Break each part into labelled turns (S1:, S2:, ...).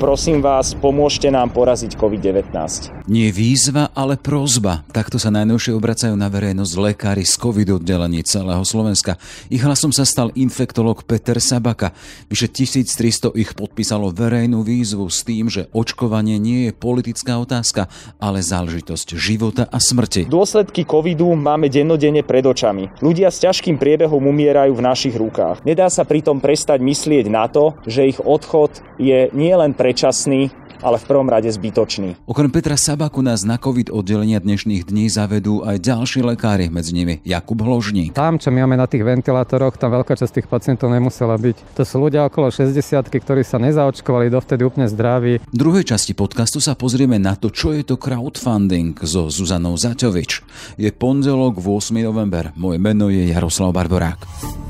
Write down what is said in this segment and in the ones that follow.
S1: Prosím vás, pomôžte nám poraziť COVID-19.
S2: Nie výzva, ale prozba. Takto sa najnovšie obracajú na verejnosť lekári z COVID oddelení celého Slovenska. Ich hlasom sa stal infektolog Peter Sabaka. Vyše 1300 ich podpísalo verejnú výzvu s tým, že očkovanie nie je politická otázka, ale záležitosť života a smrti.
S1: Dôsledky covidu máme dennodenne pred očami. Ľudia s ťažkým priebehom umierajú v našich rukách. Nedá sa pritom prestať myslieť na to, že ich odchod je nielen pre predčasný, ale v prvom rade zbytočný.
S2: Okrem Petra Sabaku nás na COVID oddelenia dnešných dní zavedú aj ďalší lekári, medzi nimi Jakub Hložník.
S3: Tam, čo my máme na tých ventilátoroch, tam veľká časť tých pacientov nemusela byť. To sú ľudia okolo 60 ktorí sa nezaočkovali, dovtedy úplne zdraví.
S2: V druhej časti podcastu sa pozrieme na to, čo je to crowdfunding so Zuzanou Zaťovič. Je pondelok 8. november. Moje meno je Jaroslav Barborák.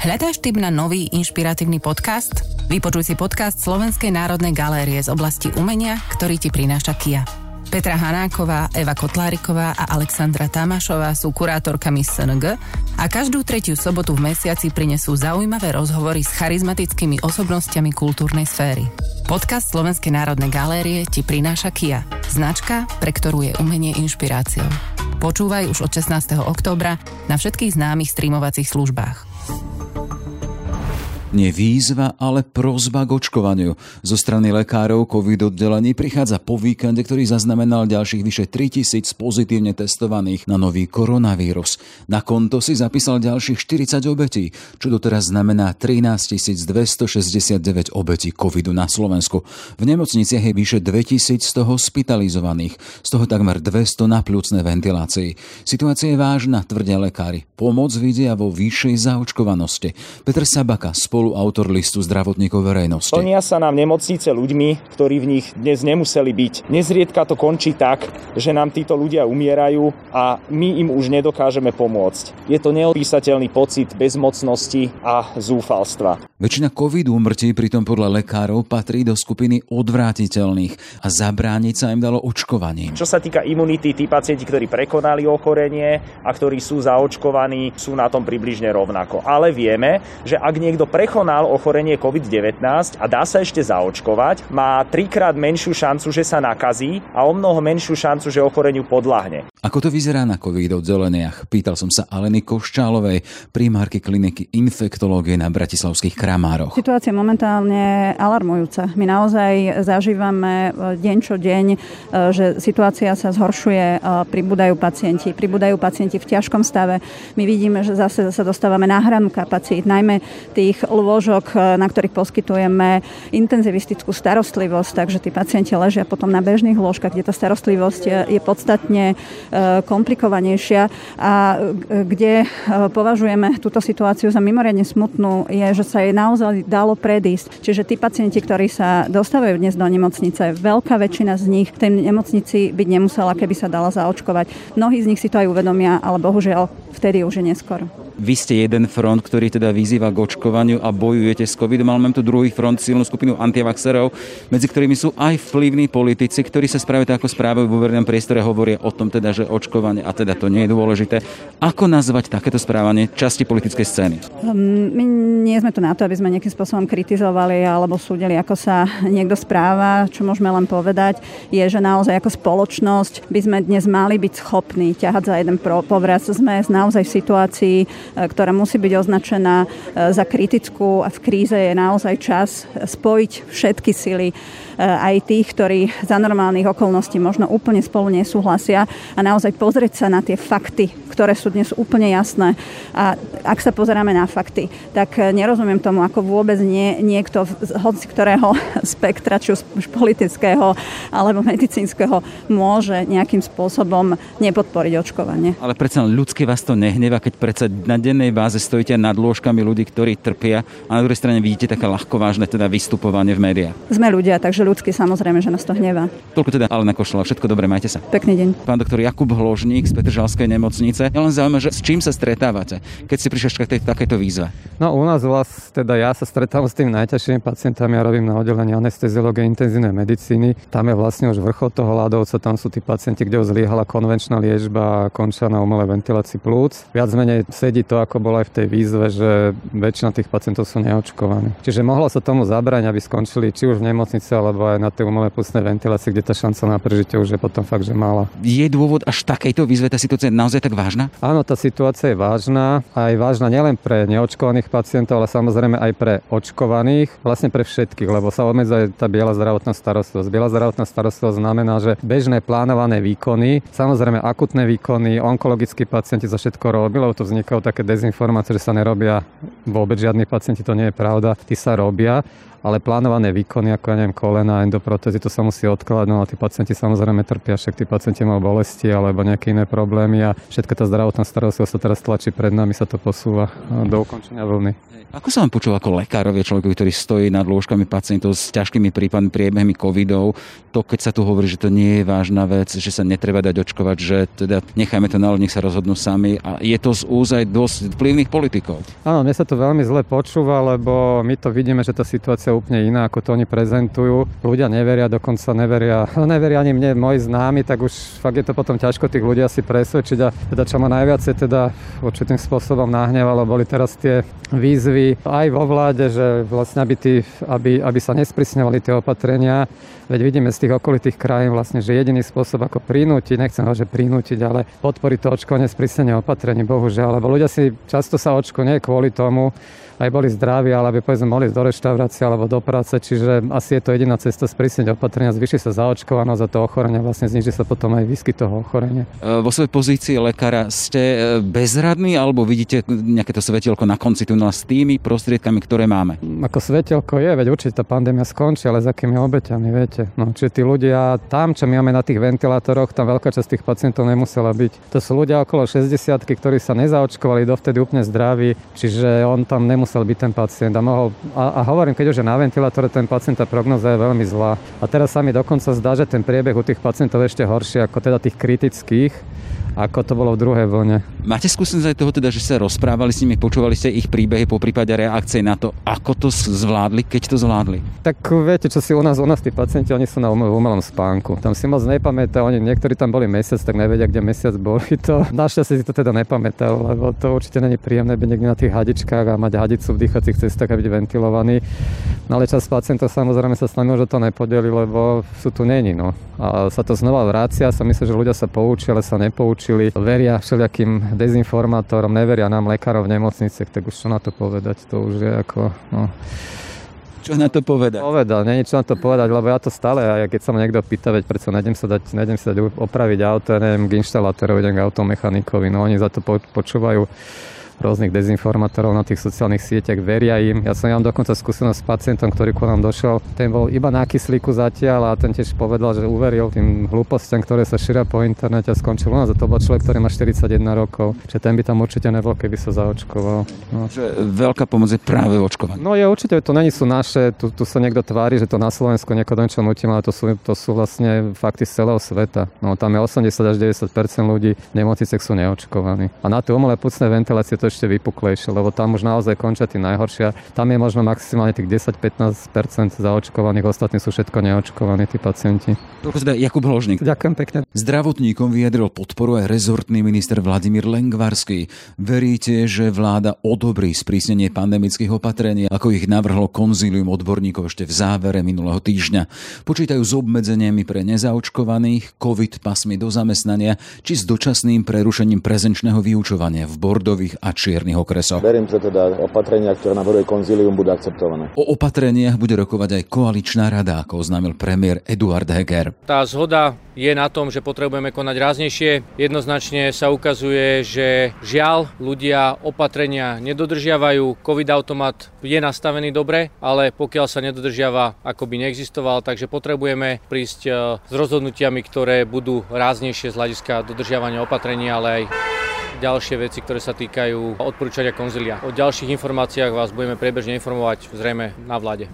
S4: Hľadáš tip na nový inšpiratívny podcast? Vypočuj si podcast Slovenskej národnej galérie z oblasti umenia, ktorý ti prináša Kia. Petra Hanáková, Eva Kotláriková a Alexandra Tamášová sú kurátorkami SNG a každú tretiu sobotu v mesiaci prinesú zaujímavé rozhovory s charizmatickými osobnostiami kultúrnej sféry. Podcast Slovenskej národnej galérie ti prináša Kia, značka, pre ktorú je umenie inšpiráciou. Počúvaj už od 16. októbra na všetkých známych streamovacích službách. Thank you.
S2: Nie výzva, ale prozba k očkovaniu. Zo strany lekárov COVID oddelení prichádza po víkende, ktorý zaznamenal ďalších vyše 3000 pozitívne testovaných na nový koronavírus. Na konto si zapísal ďalších 40 obetí, čo doteraz znamená 13 269 obetí covidu na Slovensku. V nemocniciach je vyše 2000 z toho hospitalizovaných, z toho takmer 200 na plúcnej ventilácii. Situácia je vážna, tvrdia lekári. Pomoc vidia vo vyššej zaočkovanosti. Petr Sabaka, spolu spoluautor listu zdravotníkov verejnosti.
S1: Plnia sa nám nemocnice ľuďmi, ktorí v nich dnes nemuseli byť. Nezriedka to končí tak, že nám títo ľudia umierajú a my im už nedokážeme pomôcť. Je to neopísateľný pocit bezmocnosti a zúfalstva.
S2: Väčšina COVID úmrtí pritom podľa lekárov patrí do skupiny odvrátiteľných a zabrániť sa im dalo očkovaním.
S1: Čo sa týka imunity, tí pacienti, ktorí prekonali ochorenie a ktorí sú zaočkovaní, sú na tom približne rovnako. Ale vieme, že ak niekto pre prekonal ochorenie COVID-19 a dá sa ešte zaočkovať, má trikrát menšiu šancu, že sa nakazí a o mnoho menšiu šancu, že ochoreniu podľahne.
S2: Ako to vyzerá na COVID oddeleniach? Pýtal som sa Aleny Koščálovej, primárky kliniky infektológie na Bratislavských Kramároch.
S5: Situácia momentálne alarmujúca. My naozaj zažívame e, deň čo deň, e, že situácia sa zhoršuje, e, pribúdajú pacienti, pribúdajú pacienti v ťažkom stave. My vidíme, že zase sa dostávame na hranu kapacít, najmä tých lôžok, na ktorých poskytujeme intenzivistickú starostlivosť, takže tí pacienti ležia potom na bežných lôžkach, kde tá starostlivosť je podstatne komplikovanejšia a e, kde považujeme túto situáciu za mimoriadne smutnú, je, že sa jej naozaj dalo predísť. Čiže tí pacienti, ktorí sa dostávajú dnes do nemocnice, veľká väčšina z nich v tej nemocnici byť nemusela, keby sa dala zaočkovať. Mnohí z nich si to aj uvedomia, ale bohužiaľ vtedy už je neskoro.
S2: Vy ste jeden front, ktorý teda vyzýva k očkovaniu a bojujete s covidom, ale mám tu druhý front, silnú skupinu antivaxerov, medzi ktorými sú aj vplyvní politici, ktorí sa spravujú ako správajú vo verejnom priestore, hovoria o tom teda, že očkovanie a teda to nie je dôležité. Ako nazvať takéto správanie časti politickej scény?
S5: Hm, my nie sme tu na to, aby sme nejakým spôsobom kritizovali alebo súdili, ako sa niekto správa. Čo môžeme len povedať, je, že naozaj ako spoločnosť by sme dnes mali byť schopní ťahať za jeden povraz. Sme naozaj v situácii, ktorá musí byť označená e, za kritickú a v kríze je naozaj čas spojiť všetky sily E, aj tých, ktorí za normálnych okolností možno úplne spolu nesúhlasia a naozaj pozrieť sa na tie fakty, ktoré sú dnes úplne jasné. A ak sa pozeráme na fakty, tak e, nerozumiem tomu, ako vôbec nie, niekto z hoci ktorého spektra, či už politického alebo medicínskeho, môže nejakým spôsobom nepodporiť očkovanie.
S2: Ale predsa ľudské vás to nehneva, keď predsa na dennej báze stojíte nad lôžkami ľudí, ktorí trpia a na druhej strane vidíte také ľahkovážne teda vystupovanie v médiách.
S5: Sme ľudia, takže ľudsky samozrejme, že nás to hnevá.
S2: Toľko teda Alena Košela, všetko dobre, majte sa.
S5: Pekný deň.
S2: Pán doktor Jakub Hložník z Petržalskej nemocnice. Ja len zaujíma, že s čím sa stretávate, keď si prišli k tej, takéto výzve?
S3: No u nás vlast, teda ja sa stretávam s tými najťažšími pacientami, ja robím na oddelení anesteziológie intenzívnej medicíny. Tam je vlastne už vrchol toho ľadovca, tam sú tí pacienti, kde už zlyhala konvenčná liežba a končia na umelej ventilácii plúc. Viac menej sedí to, ako bolo aj v tej výzve, že väčšina tých pacientov sú neočkovaní. Čiže mohlo sa tomu zabrániť, aby skončili či už v nemocnici, alebo aj na tej umelej plúcnej ventilácii, kde tá šanca na prežitie už je potom fakt, že mala.
S2: Je dôvod až takejto výzve, tá situácia je naozaj tak vážna?
S3: Áno, tá situácia je vážna. Aj vážna nielen pre neočkovaných pacientov, ale samozrejme aj pre očkovaných, vlastne pre všetkých, lebo sa obmedzuje tá biela zdravotná starostlivosť. Biela zdravotná starostlivosť znamená, že bežné plánované výkony, samozrejme akutné výkony, onkologickí pacienti za všetko robili, lebo to vznikajú také dezinformácie, že sa nerobia vôbec žiadni pacienti, to nie je pravda, tí sa robia ale plánované výkony, ako ja neviem, kolena, endoprotézy, to sa musí odkladať, no a tí pacienti samozrejme trpia, však tí pacienti majú bolesti alebo nejaké iné problémy a všetka tá zdravotná starostlivosť sa teraz tlačí pred nami, sa to posúva do ukončenia vlny.
S2: Ako sa vám počul ako lekárovie človeku, ktorý stojí nad lôžkami pacientov s ťažkými prípadmi, priebehmi covidov, to keď sa tu hovorí, že to nie je vážna vec, že sa netreba dať očkovať, že teda nechajme to na nech sa rozhodnú sami a je to z úzaj dosť vplyvných politikov.
S3: Áno, mne sa to veľmi zle počúva, lebo my to vidíme, že tá situácia je úplne iná, ako to oni prezentujú. Ľudia neveria, dokonca neveria, no neveria ani mne, moji známi, tak už fakt je to potom ťažko tých ľudí asi presvedčiť a teda čo ma najviac teda určitým spôsobom nahnevalo, boli teraz tie výzvy aj vo vláde, že vlastne aby, tí, aby, aby sa nesprísňovali tie opatrenia. Veď vidíme z tých okolitých krajín vlastne, že jediný spôsob ako prinútiť, nechcem ho, že prinútiť, ale podporiť to očkovanie sprísnenie opatrení, bohužiaľ. Lebo ľudia si často sa očko nie kvôli tomu, aj boli zdraví, ale aby povedzme mohli ísť do reštaurácie alebo do práce, čiže asi je to jediná cesta sprísniť opatrenia, zvýši sa zaočkovanosť a to ochorenie vlastne zniží sa potom aj výskyt toho ochorenia.
S2: E, vo svojej pozícii lekára ste e, bezradní alebo vidíte nejaké to svetielko na konci tunela s tými prostriedkami, ktoré máme?
S3: Ako svetielko je, veď určite tá pandémia skončí, ale za akými obeťami, viete. No, čiže tí ľudia tam, čo my máme na tých ventilátoroch, tam veľká časť tých pacientov nemusela byť. To sú ľudia okolo 60 ktorí sa nezaočkovali, dovtedy úplne zdraví, čiže on tam nemusel musel byť ten pacient a mohol, a, a hovorím, keď už je na ventilátore ten pacient, tá prognoza je veľmi zlá. A teraz sa mi dokonca zdá, že ten priebeh u tých pacientov je ešte horší ako teda tých kritických, ako to bolo v druhej vlne.
S2: Máte skúsenosť aj toho teda, že sa rozprávali s nimi, počúvali ste ich príbehy po prípade reakcie na to, ako to zvládli, keď to zvládli?
S3: Tak viete, čo si u nás, u nás tí pacienti, oni sú na umelom spánku. Tam si moc nepamätajú, oni niektorí tam boli mesiac, tak nevedia, kde mesiac boli. To, našťastie si to teda nepamätajú, lebo to určite není príjemné byť niekde na tých hadičkách a mať hadicu v dýchacích cestách a byť ventilovaný. No ale čas pacientov samozrejme sa s nami už to nepodeli, lebo sú tu není. No. A sa to znova vrácia, sa myslí, že ľudia sa poučia, ale sa nepoučia naučili, veria všelijakým dezinformátorom, neveria nám lekárov v nemocniciach, tak už čo na to povedať, to už je ako... No.
S2: Čo na to povedať?
S3: Povedal, nie čo na to povedať, lebo ja to stále, a keď sa ma niekto pýta, veď predsa nejdem sa dať, nejdem sa dať opraviť auto, ja neviem, k inštalátorovi, idem k automechanikovi, no oni za to počúvajú rôznych dezinformátorov na tých sociálnych sieťach, veria im. Ja som ja mám dokonca skúsenosť s pacientom, ktorý ku nám došiel, ten bol iba na kyslíku zatiaľ a ten tiež povedal, že uveril tým hlúpostiam, ktoré sa šíria po internete a skončil u nás. A to bol človek, ktorý má 41 rokov, že ten by tam určite nebol, keby sa zaočkoval.
S2: No. Že veľká pomoc je práve očkovanie.
S3: No je určite, to není sú naše, tu, tu sa niekto tvári, že to na Slovensku niekoho niečo nutím, ale to sú, to sú vlastne fakty z celého sveta. No tam je 80 až 90 ľudí v nemocniciach sú neočkovaní. A na tie umelé pucné ventilácie to ešte vypuklejšie lebo tam už naozaj končia tí najhoršia. Tam je možno maximálne tých 10-15% zaočkovaných, ostatní sú všetko neočkovaní, tí pacienti.
S2: Teda Jakub Hložník.
S3: Ďakujem pekne.
S2: Zdravotníkom vyjadril podporu aj rezortný minister Vladimír Lengvarský. Veríte, že vláda odobrí sprísnenie pandemických opatrení, ako ich navrhlo konzílium odborníkov ešte v závere minulého týždňa? Počítajú s obmedzeniami pre nezaočkovaných, COVID pasmi do zamestnania či s dočasným prerušením prezenčného vyučovania v bordových a čiernych okresoch.
S6: Verím, že teda opatrenia, ktoré navrhuje konzílium, budú akceptované.
S2: O opatreniach bude rokovať aj koaličná rada, ako oznámil premiér Eduard Heger.
S7: Tá zhoda je na tom, že potrebujeme konať ráznejšie. Jednoznačne sa ukazuje, že žiaľ ľudia opatrenia nedodržiavajú. Covid-automat je nastavený dobre, ale pokiaľ sa nedodržiava, ako by neexistoval, takže potrebujeme prísť e, s rozhodnutiami, ktoré budú ráznejšie z hľadiska dodržiavania opatrenia, ale aj ďalšie veci, ktoré sa týkajú odporúčania konzilia. O ďalších informáciách vás budeme priebežne informovať zrejme na vláde.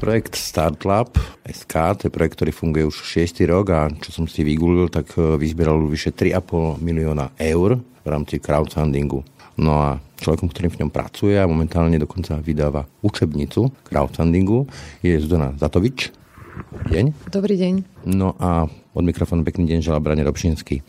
S8: Projekt StartLab SK, to je projekt, ktorý funguje už 6. rok a čo som si vygooglil, tak e, vyzbieral vyše 3,5 milióna eur v rámci crowdfundingu. No a človekom, ktorým v ňom pracuje a momentálne dokonca vydáva učebnicu crowdfundingu, je Zdona Zatovič. Deň.
S9: Dobrý deň.
S8: No a od mikrofónu pekný deň želá Brane Robšinský.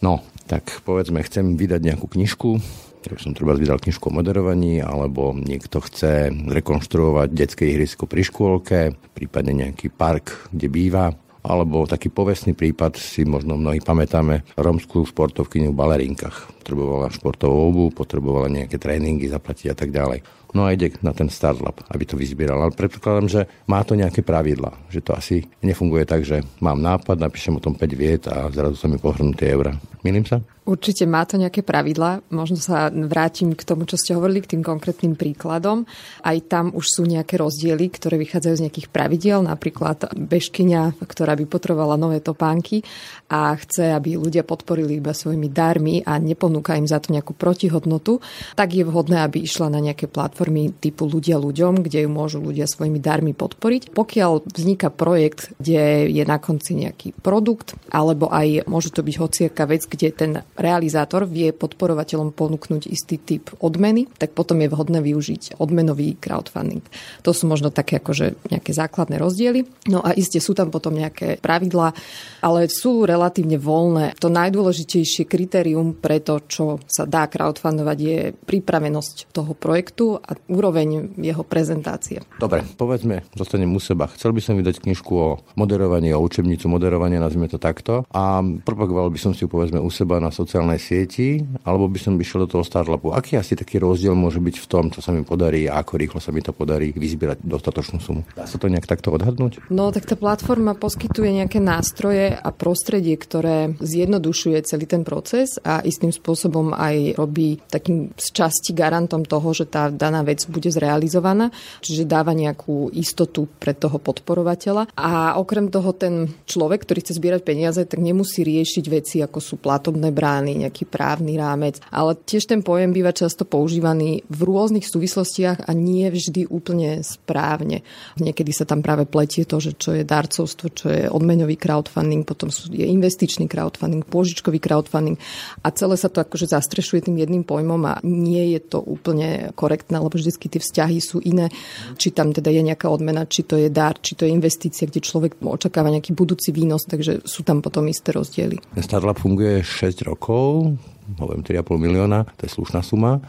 S8: No, tak povedzme, chcem vydať nejakú knižku, tak som treba vydal knižku o moderovaní, alebo niekto chce rekonštruovať detské ihrisko pri škôlke, prípadne nejaký park, kde býva, alebo taký povestný prípad si možno mnohí pamätáme, romskú športovkyňu v balerinkách. Potrebovala športovú obu, potrebovala nejaké tréningy zaplatiť a tak ďalej. No a ide na ten startup, aby to vyzbieral. Ale predpokladám, že má to nejaké pravidla. Že to asi nefunguje tak, že mám nápad, napíšem o tom 5 viet a zrazu sa mi pohrnú tie eurá. Milím sa?
S9: Určite má to nejaké pravidla. Možno sa vrátim k tomu, čo ste hovorili, k tým konkrétnym príkladom. Aj tam už sú nejaké rozdiely, ktoré vychádzajú z nejakých pravidiel. Napríklad bežkyňa, ktorá by potrebovala nové topánky a chce, aby ľudia podporili iba svojimi darmi a neponúka im za to nejakú protihodnotu, tak je vhodné, aby išla na nejaké platformy typu ľudia ľuďom, kde ju môžu ľudia svojimi darmi podporiť. Pokiaľ vzniká projekt, kde je na konci nejaký produkt, alebo aj môže to byť hociaká vec, kde ten realizátor vie podporovateľom ponúknuť istý typ odmeny, tak potom je vhodné využiť odmenový crowdfunding. To sú možno také akože nejaké základné rozdiely. No a iste sú tam potom nejaké pravidlá, ale sú relatívne voľné. To najdôležitejšie kritérium pre to, čo sa dá crowdfundovať, je pripravenosť toho projektu a úroveň jeho prezentácie.
S8: Dobre, povedzme, zostanem u seba. Chcel by som vydať knižku o moderovaní, o učebnicu moderovania, nazvime to takto. A propagoval by som si ju povedzme u seba na sociálnej sieti, alebo by som vyšiel do toho startupu. Aký asi taký rozdiel môže byť v tom, čo sa mi podarí a ako rýchlo sa mi to podarí vyzbierať dostatočnú sumu? Dá sa to nejak takto odhadnúť?
S9: No, tak tá platforma poskytuje nejaké nástroje a prostredie, ktoré zjednodušuje celý ten proces a istým spôsobom aj robí takým z časti garantom toho, že tá daná vec bude zrealizovaná, čiže dáva nejakú istotu pre toho podporovateľa. A okrem toho ten človek, ktorý chce zbierať peniaze, tak nemusí riešiť veci, ako sú platobné brány, brány, nejaký právny rámec. Ale tiež ten pojem býva často používaný v rôznych súvislostiach a nie vždy úplne správne. Niekedy sa tam práve pletie to, že čo je darcovstvo, čo je odmeňový crowdfunding, potom je investičný crowdfunding, pôžičkový crowdfunding a celé sa to akože zastrešuje tým jedným pojmom a nie je to úplne korektné, lebo vždy tie vzťahy sú iné. Či tam teda je nejaká odmena, či to je dar, či to je investícia, kde človek očakáva nejaký budúci výnos, takže sú tam potom isté rozdiely.
S8: Startup funguje 6 rokov rokov, poviem 3,5 milióna, to je slušná suma,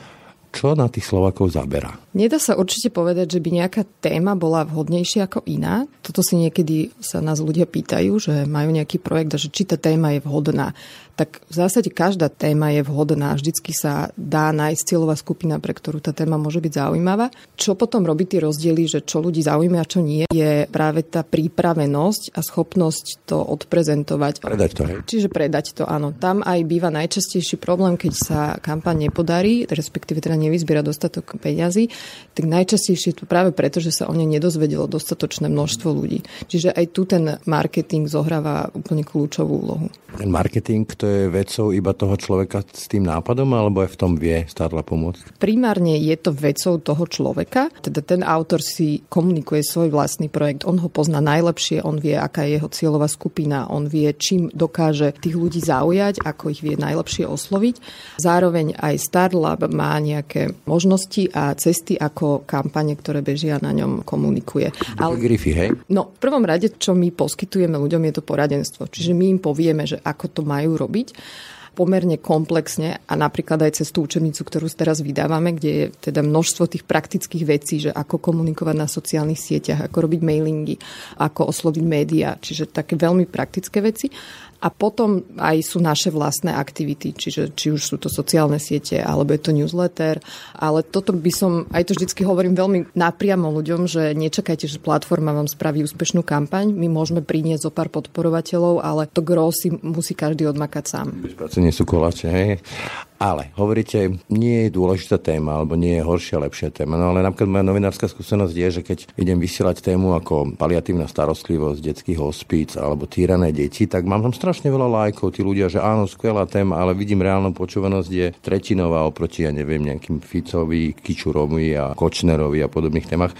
S8: čo na tých Slovakov zabera?
S9: Nedá sa určite povedať, že by nejaká téma bola vhodnejšia ako iná. Toto si niekedy sa nás ľudia pýtajú, že majú nejaký projekt a že či tá téma je vhodná tak v zásade každá téma je vhodná. Vždycky sa dá nájsť cieľová skupina, pre ktorú tá téma môže byť zaujímavá. Čo potom robí tie rozdiely, že čo ľudí zaujíma a čo nie, je práve tá prípravenosť a schopnosť to odprezentovať.
S8: Predať to, hej?
S9: Čiže predať to, áno. Tam aj býva najčastejší problém, keď sa kampaň nepodarí, respektíve teda nevyzbiera dostatok peňazí, tak najčastejšie je to práve preto, že sa o nej nedozvedelo dostatočné množstvo ľudí. Čiže aj tu ten marketing zohráva úplne kľúčovú úlohu.
S8: Ten marketing to je vecou iba toho človeka s tým nápadom, alebo aj v tom vie Starla pomôcť?
S9: Primárne je to vecou toho človeka, teda ten autor si komunikuje svoj vlastný projekt, on ho pozná najlepšie, on vie, aká je jeho cieľová skupina, on vie, čím dokáže tých ľudí zaujať, ako ich vie najlepšie osloviť. Zároveň aj Starlab má nejaké možnosti a cesty, ako kampane, ktoré bežia na ňom komunikuje.
S8: Ale, grify, hej?
S9: No, v prvom rade, čo my poskytujeme ľuďom, je to poradenstvo. Čiže my im povieme, že ako to majú robiť robiť pomerne komplexne a napríklad aj cez tú učebnicu, ktorú teraz vydávame, kde je teda množstvo tých praktických vecí, že ako komunikovať na sociálnych sieťach, ako robiť mailingy, ako osloviť médiá, čiže také veľmi praktické veci. A potom aj sú naše vlastné aktivity, čiže či už sú to sociálne siete, alebo je to newsletter. Ale toto by som, aj to vždycky hovorím veľmi napriamo ľuďom, že nečakajte, že platforma vám spraví úspešnú kampaň. My môžeme priniesť zo pár podporovateľov, ale to gro si musí každý odmakať sám.
S8: Bez nie sú koláče, hej? Ale hovoríte, nie je dôležitá téma, alebo nie je horšia, lepšia téma. No ale napríklad moja novinárska skúsenosť je, že keď idem vysielať tému ako paliatívna starostlivosť detských hospíc alebo týrané deti, tak mám tam strašne veľa lajkov. Tí ľudia, že áno, skvelá téma, ale vidím reálnu počúvanosť je tretinová oproti, ja neviem, nejakým Ficovi, Kičurovi a Kočnerovi a podobných témach.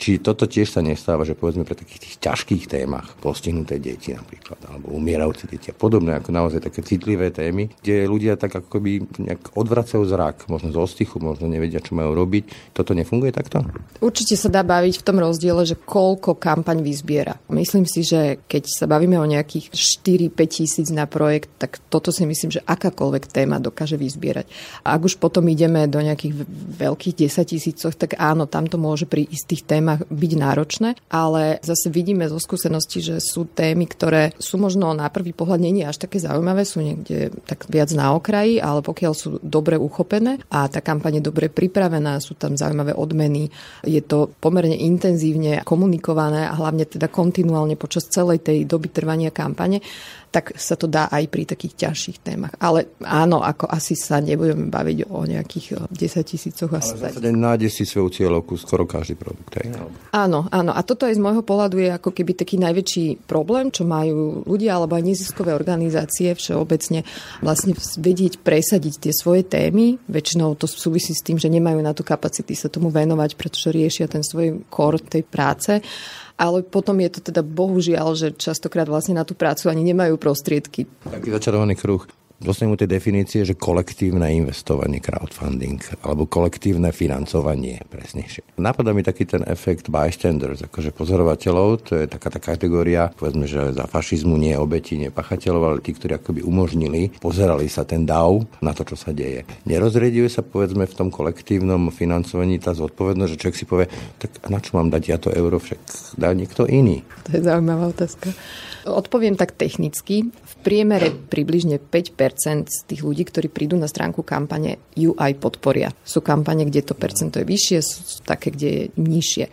S8: Či toto tiež sa nestáva, že povedzme pre takých tých ťažkých témach, postihnuté deti napríklad, alebo umierajúce deti a podobné, ako naozaj také citlivé témy, kde ľudia tak akoby nejak odvracajú zrak, možno z ostichu, možno nevedia, čo majú robiť. Toto nefunguje takto?
S9: Určite sa dá baviť v tom rozdiele, že koľko kampaň vyzbiera. Myslím si, že keď sa bavíme o nejakých 4-5 tisíc na projekt, tak toto si myslím, že akákoľvek téma dokáže vyzbierať. A ak už potom ideme do nejakých veľkých 10 tisícoch, tak áno, tam to môže pri istých témach byť náročné, ale zase vidíme zo skúsenosti, že sú témy, ktoré sú možno na prvý pohľad nie až také zaujímavé, sú niekde tak viac na okraji, ale pokiaľ sú dobre uchopené a tá kampaň je dobre pripravená, sú tam zaujímavé odmeny, je to pomerne intenzívne komunikované a hlavne teda kontinuálne počas celej tej doby trvania kampane, tak sa to dá aj pri takých ťažších témach. Ale áno, ako asi sa nebudeme baviť o nejakých 10 tisícoch.
S8: Ale zásade nájde si svoju cieľovku skoro každý produkt. Aj?
S9: Áno, áno. A toto aj z môjho pohľadu je ako keby taký najväčší problém, čo majú ľudia alebo aj neziskové organizácie všeobecne vlastne vedieť presadiť tie svoje témy. Väčšinou to súvisí s tým, že nemajú na tú kapacity sa tomu venovať, pretože riešia ten svoj kor tej práce ale potom je to teda bohužiaľ, že častokrát vlastne na tú prácu ani nemajú prostriedky.
S8: Taký začarovaný kruh dostaneme tej definície, že kolektívne investovanie, crowdfunding, alebo kolektívne financovanie, presnejšie. Napadá mi taký ten efekt bystanders, akože pozorovateľov, to je taká tá kategória, povedzme, že za fašizmu nie obeti, nie pachateľov, ale tí, ktorí akoby umožnili, pozerali sa ten dav na to, čo sa deje. Nerozrieduje sa, povedzme, v tom kolektívnom financovaní tá zodpovednosť, že človek si povie, tak na čo mám dať ja to euro, však dá niekto iný.
S9: To je zaujímavá otázka. Odpoviem tak technicky. V priemere približne 5% z tých ľudí, ktorí prídu na stránku kampane, ju aj podporia. Sú kampane, kde to percento je vyššie, sú také, kde je nižšie.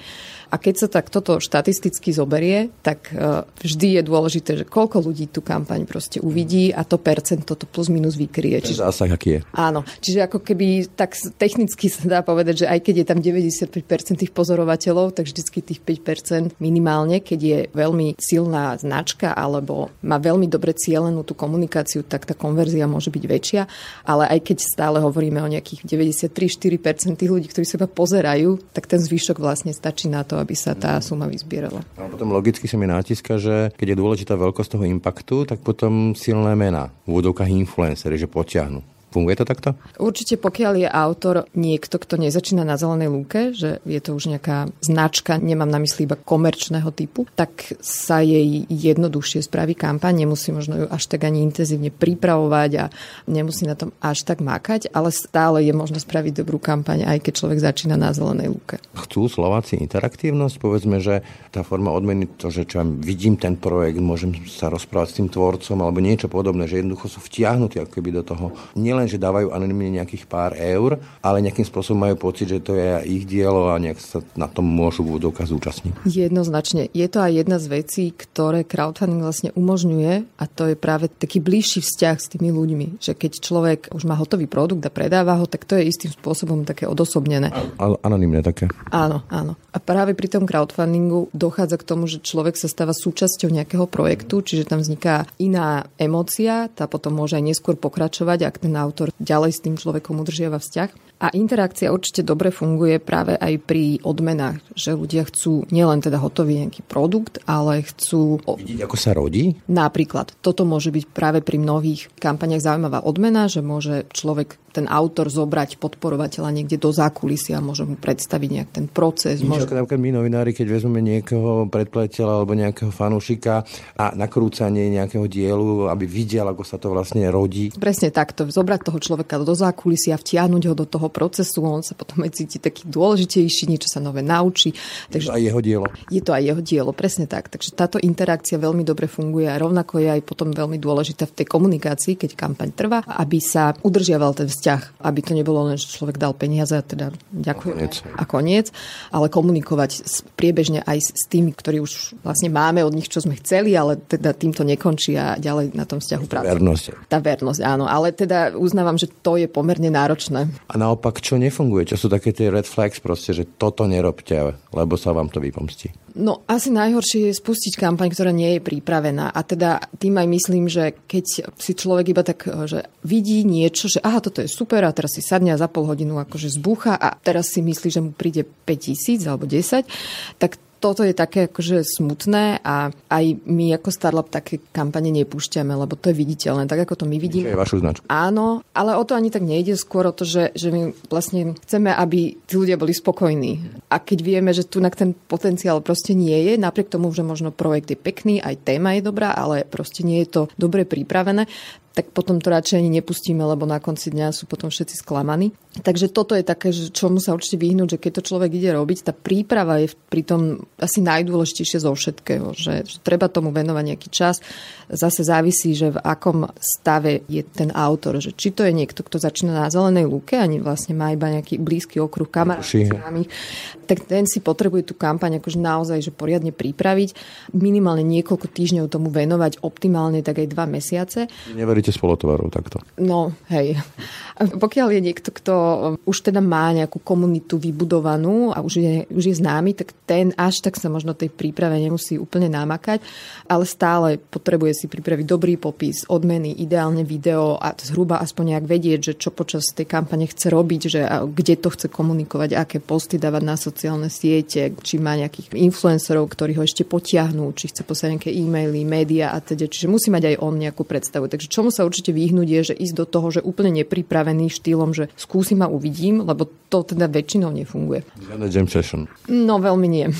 S9: A keď sa tak toto štatisticky zoberie, tak e, vždy je dôležité, že koľko ľudí tú kampaň proste uvidí a to percento to plus minus vykrie.
S8: Čiže zásah aký je.
S9: Áno, čiže ako keby tak technicky sa dá povedať, že aj keď je tam 95% tých pozorovateľov, tak vždycky tých 5% minimálne, keď je veľmi silná značka alebo má veľmi dobre cielenú tú komunikáciu, tak tá konverzia môže byť väčšia, ale aj keď stále hovoríme o nejakých 93-4% tých ľudí, ktorí sa iba pozerajú, tak ten zvyšok vlastne stačí na to, aby sa tá suma vyzbierala.
S8: A potom logicky sa mi nátiska, že keď je dôležitá veľkosť toho impaktu, tak potom silné mená, v úvodovkách influencery, že potiahnu. Funguje to takto?
S9: Určite pokiaľ je autor niekto, kto nezačína na zelenej lúke, že je to už nejaká značka, nemám na mysli iba komerčného typu, tak sa jej jednoduchšie spraví kampaň, nemusí možno ju až tak ani intenzívne pripravovať a nemusí na tom až tak mákať, ale stále je možno spraviť dobrú kampaň, aj keď človek začína na zelenej lúke.
S8: Chcú Slováci interaktívnosť? Povedzme, že tá forma odmeny, to, že čo vidím ten projekt, môžem sa rozprávať s tým tvorcom alebo niečo podobné, že jednoducho sú vtiahnutí ako keby do toho. Nie nielen, že dávajú anonimne nejakých pár eur, ale nejakým spôsobom majú pocit, že to je ich dielo a nejak sa na tom môžu v údokaz zúčastniť.
S9: Jednoznačne. Je to aj jedna z vecí, ktoré crowdfunding vlastne umožňuje a to je práve taký bližší vzťah s tými ľuďmi. Že keď človek už má hotový produkt a predáva ho, tak to je istým spôsobom také odosobnené.
S8: Anonimne také.
S9: Áno, áno. A práve pri tom crowdfundingu dochádza k tomu, že človek sa stáva súčasťou nejakého projektu, čiže tam vzniká iná emócia, tá potom môže aj neskôr pokračovať, ak ten autor ďalej s tým človekom udržiava vzťah. A interakcia určite dobre funguje práve aj pri odmenách, že ľudia chcú nielen teda hotový nejaký produkt, ale chcú...
S8: Vidieť, ako sa rodí?
S9: Napríklad. Toto môže byť práve pri mnohých kampaniach zaujímavá odmena, že môže človek ten autor zobrať podporovateľa niekde do zákulisia a môže mu predstaviť nejak ten proces.
S8: Niečo, môže... napríklad my novinári, keď vezmeme niekoho predpleteľa alebo nejakého fanúšika a nakrúcanie nejakého dielu, aby videl, ako sa to vlastne rodí.
S9: Presne takto. Zobrať toho človeka do zákulisia, vtiahnuť ho do toho toho procesu, on sa potom aj cíti taký dôležitejší, niečo sa nové naučí.
S8: Takže, je to aj jeho dielo.
S9: Je to aj jeho dielo, presne tak. Takže táto interakcia veľmi dobre funguje a rovnako je aj potom veľmi dôležitá v tej komunikácii, keď kampaň trvá, aby sa udržiaval ten vzťah, aby to nebolo len, že človek dal peniaze a teda ďakujem a koniec, a koniec ale komunikovať priebežne aj s tými, ktorí už vlastne máme od nich, čo sme chceli, ale teda týmto nekončí a ďalej na tom vzťahu
S8: práce. Vernosť.
S9: Tá vernosť, áno. Ale teda uznávam, že to je pomerne náročné.
S8: A na naopak, čo nefunguje? Čo sú také tie red flags proste, že toto nerobte, lebo sa vám to vypomstí?
S9: No asi najhoršie je spustiť kampaň, ktorá nie je pripravená. A teda tým aj myslím, že keď si človek iba tak, že vidí niečo, že aha, toto je super a teraz si sadne a za pol hodinu akože zbúcha a teraz si myslí, že mu príde 5000 alebo 10, tak toto je také akože smutné a aj my ako Startup také kampane nepúšťame, lebo to je viditeľné, tak ako to my vidíme.
S8: Je vašu značku.
S9: Áno, ale o to ani tak nejde skôr o to, že, že my vlastne chceme, aby tí ľudia boli spokojní. A keď vieme, že tu ten potenciál proste nie je, napriek tomu, že možno projekt je pekný, aj téma je dobrá, ale proste nie je to dobre pripravené, tak potom to radšej ani nepustíme, lebo na konci dňa sú potom všetci sklamaní. Takže toto je také, že čomu sa určite vyhnúť, že keď to človek ide robiť, tá príprava je pritom asi najdôležitejšie zo všetkého, že, že treba tomu venovať nejaký čas. Zase závisí, že v akom stave je ten autor, že či to je niekto, kto začína na zelenej lúke, ani vlastne má iba nejaký blízky okruh kamarátov, tak ten si potrebuje tú kampaň akože naozaj že poriadne pripraviť, minimálne niekoľko týždňov tomu venovať, optimálne tak aj dva mesiace.
S8: Neveríte robíte spolotovarov takto?
S9: No, hej. Pokiaľ je niekto, kto už teda má nejakú komunitu vybudovanú a už je, už je známy, tak ten až tak sa možno tej príprave nemusí úplne namakať, ale stále potrebuje si pripraviť dobrý popis, odmeny, ideálne video a zhruba aspoň nejak vedieť, že čo počas tej kampane chce robiť, že kde to chce komunikovať, aké posty dávať na sociálne siete, či má nejakých influencerov, ktorí ho ešte potiahnú, či chce poslať nejaké e-maily, média a teda. Čiže musí mať aj on nejakú predstavu. Takže čomu sa určite vyhnúť je, že ísť do toho, že úplne nepripravený štýlom, že skúsim a uvidím, lebo to teda väčšinou nefunguje.
S8: Žiadne jam session.
S9: No veľmi nie.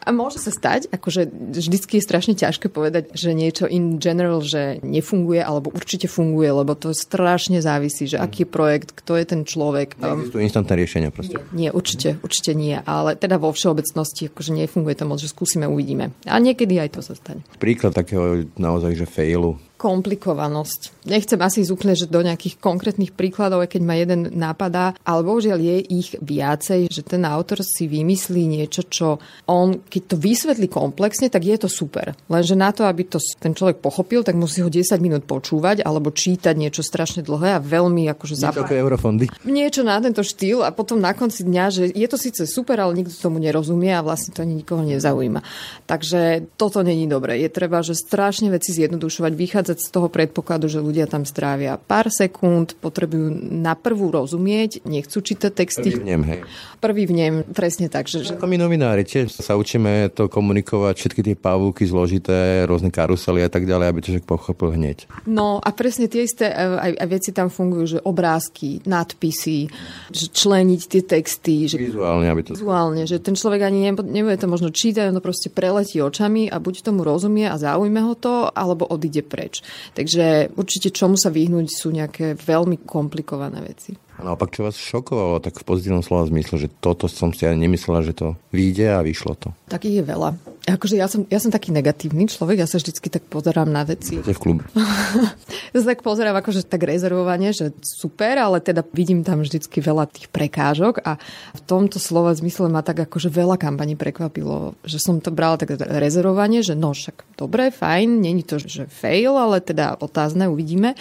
S9: A môže sa stať, akože vždycky je strašne ťažké povedať, že niečo in general, že nefunguje, alebo určite funguje, lebo to strašne závisí, že aký je projekt, kto je ten človek.
S8: Neexistujú instantné riešenia proste.
S9: Nie, nie, určite, určite nie, ale teda vo všeobecnosti, akože nefunguje to moc, že skúsime, uvidíme. A niekedy aj to sa stane.
S8: Príklad takého naozaj, že failu
S9: komplikovanosť. Nechcem asi ísť úplne že do nejakých konkrétnych príkladov, keď ma jeden napadá, ale bohužiaľ je ich viacej, že ten autor si vymyslí niečo, čo on, keď to vysvetlí komplexne, tak je to super. Lenže na to, aby to ten človek pochopil, tak musí ho 10 minút počúvať alebo čítať niečo strašne dlhé a veľmi akože
S8: zapájať. eurofondy.
S9: Niečo na tento štýl a potom na konci dňa, že je to síce super, ale nikto tomu nerozumie a vlastne to ani nikoho nezaujíma. Takže toto není dobré. Je treba, že strašne veci zjednodušovať, vychádzať z toho predpokladu, že ľudia tam strávia pár sekúnd, potrebujú na prvú rozumieť, nechcú čítať texty.
S8: Prvý vnem, hej.
S9: Prvý vnem, presne tak. Že, že...
S8: Ako my novinári, tiež sa učíme to komunikovať, všetky tie pavúky zložité, rôzne karusely a tak ďalej, aby to človek pochopil hneď.
S9: No a presne tie isté e, aj, aj veci tam fungujú, že obrázky, nadpisy, že členiť tie texty. Že...
S8: Vizuálne, aby to...
S9: Vizuálne, že ten človek ani nebude to možno čítať, on to proste preletí očami a buď tomu rozumie a zaujme ho to, alebo odíde preč. Takže určite čomu sa vyhnúť sú nejaké veľmi komplikované veci.
S8: A naopak, čo vás šokovalo, tak v pozitívnom slova zmysle, že toto som si ani nemyslela, že to vyjde a vyšlo to.
S9: Takých je veľa. Akože ja som, ja som taký negatívny človek, ja sa vždycky tak pozerám na veci.
S8: Ste v klube.
S9: ja sa tak pozerám akože tak rezervovanie, že super, ale teda vidím tam vždycky veľa tých prekážok a v tomto slova zmysle ma tak akože veľa kampaní prekvapilo, že som to brala tak rezervovanie, že no však dobre, fajn, není to, že fail, ale teda otázne, uvidíme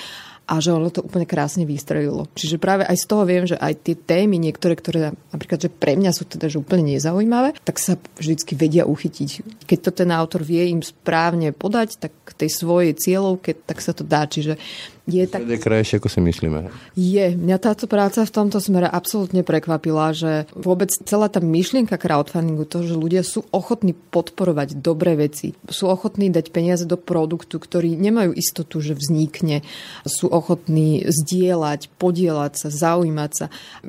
S9: a že ono to úplne krásne vystrelilo. Čiže práve aj z toho viem, že aj tie témy, niektoré, ktoré napríklad, že pre mňa sú teda že úplne nezaujímavé, tak sa vždycky vedia uchytiť. Keď to ten autor vie im správne podať, tak tej svojej cieľovke, tak sa to dá. Čiže
S8: je tak... Je krajšie, ako si myslíme.
S9: Je. Mňa táto práca v tomto smere absolútne prekvapila, že vôbec celá tá myšlienka crowdfundingu, to, že ľudia sú ochotní podporovať dobré veci, sú ochotní dať peniaze do produktu, ktorý nemajú istotu, že vznikne, sú ochotní zdieľať, podielať sa, zaujímať sa.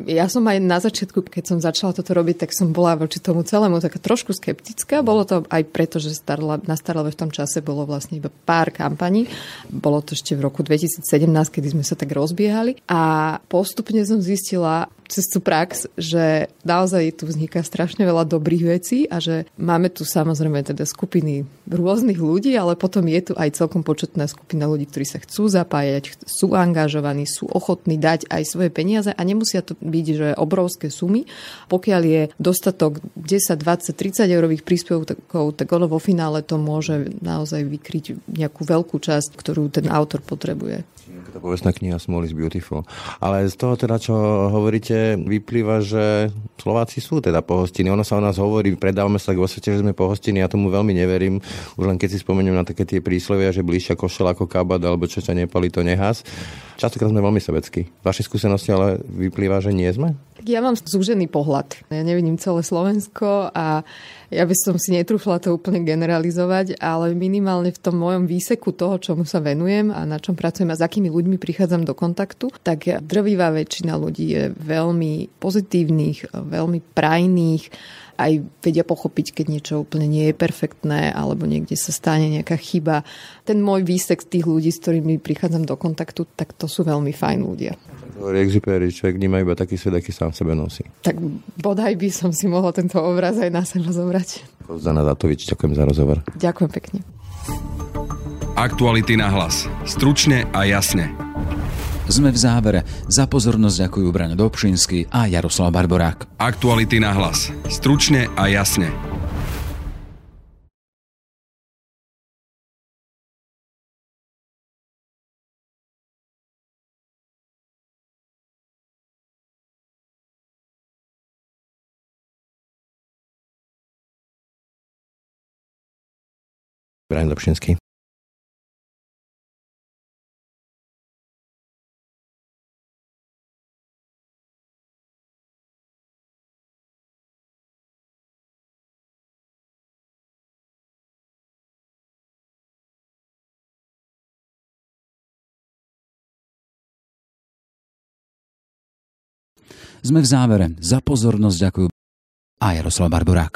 S9: Ja som aj na začiatku, keď som začala toto robiť, tak som bola voči tomu celému taká trošku skeptická. Bolo to aj preto, že na Starlove v tom čase bolo vlastne iba pár kampaní. Bolo to ešte v roku 2017, kedy sme sa tak rozbiehali. A postupne som zistila, cez tú prax, že naozaj tu vzniká strašne veľa dobrých vecí a že máme tu samozrejme teda skupiny rôznych ľudí, ale potom je tu aj celkom početná skupina ľudí, ktorí sa chcú zapájať, sú angažovaní, sú ochotní dať aj svoje peniaze a nemusia to byť, že obrovské sumy. Pokiaľ je dostatok 10, 20, 30 eurových príspevkov, tak ono vo finále to môže naozaj vykryť nejakú veľkú časť, ktorú ten autor potrebuje.
S8: Tá povestná kniha Small is Beautiful. Ale z toho teda, čo hovoríte, vyplýva, že Slováci sú teda pohostiny. Ono sa o nás hovorí, predávame sa vo svete, že sme pohostiny. Ja tomu veľmi neverím. Už len keď si spomeniem na také tie príslovia, že bližšia košel ako kabad, alebo čo ťa nepali, to nehás. Častokrát sme veľmi sebeckí. Vaše skúsenosti ale vyplýva, že nie sme?
S9: Ja mám zúžený pohľad. Ja nevidím celé Slovensko a ja by som si netrúfla to úplne generalizovať, ale minimálne v tom mojom výseku toho, čomu sa venujem a na čom pracujem a s akými ľuďmi prichádzam do kontaktu, tak drvivá väčšina ľudí je veľmi pozitívnych, veľmi prajných, aj vedia pochopiť, keď niečo úplne nie je perfektné alebo niekde sa stane nejaká chyba. Ten môj výsek tých ľudí, s ktorými prichádzam do kontaktu, tak to sú veľmi fajn ľudia.
S8: Hovorí Exupery, človek vníma iba taký svet, aký sám sebe nosí.
S9: Tak bodaj by som si mohla tento obraz aj na seba zobrať.
S8: Zana Zatovič, ďakujem za rozhovor.
S9: Ďakujem pekne.
S10: Aktuality na hlas. Stručne a jasne.
S2: Sme v závere. Za pozornosť ďakujú Braňo Dobšinský a Jaroslav Barborák.
S10: Aktuality na hlas. Stručne a jasne.
S8: Brian Dobšinský.
S2: Sme v závere. Za pozornosť ďakujú a Jaroslav Barborák.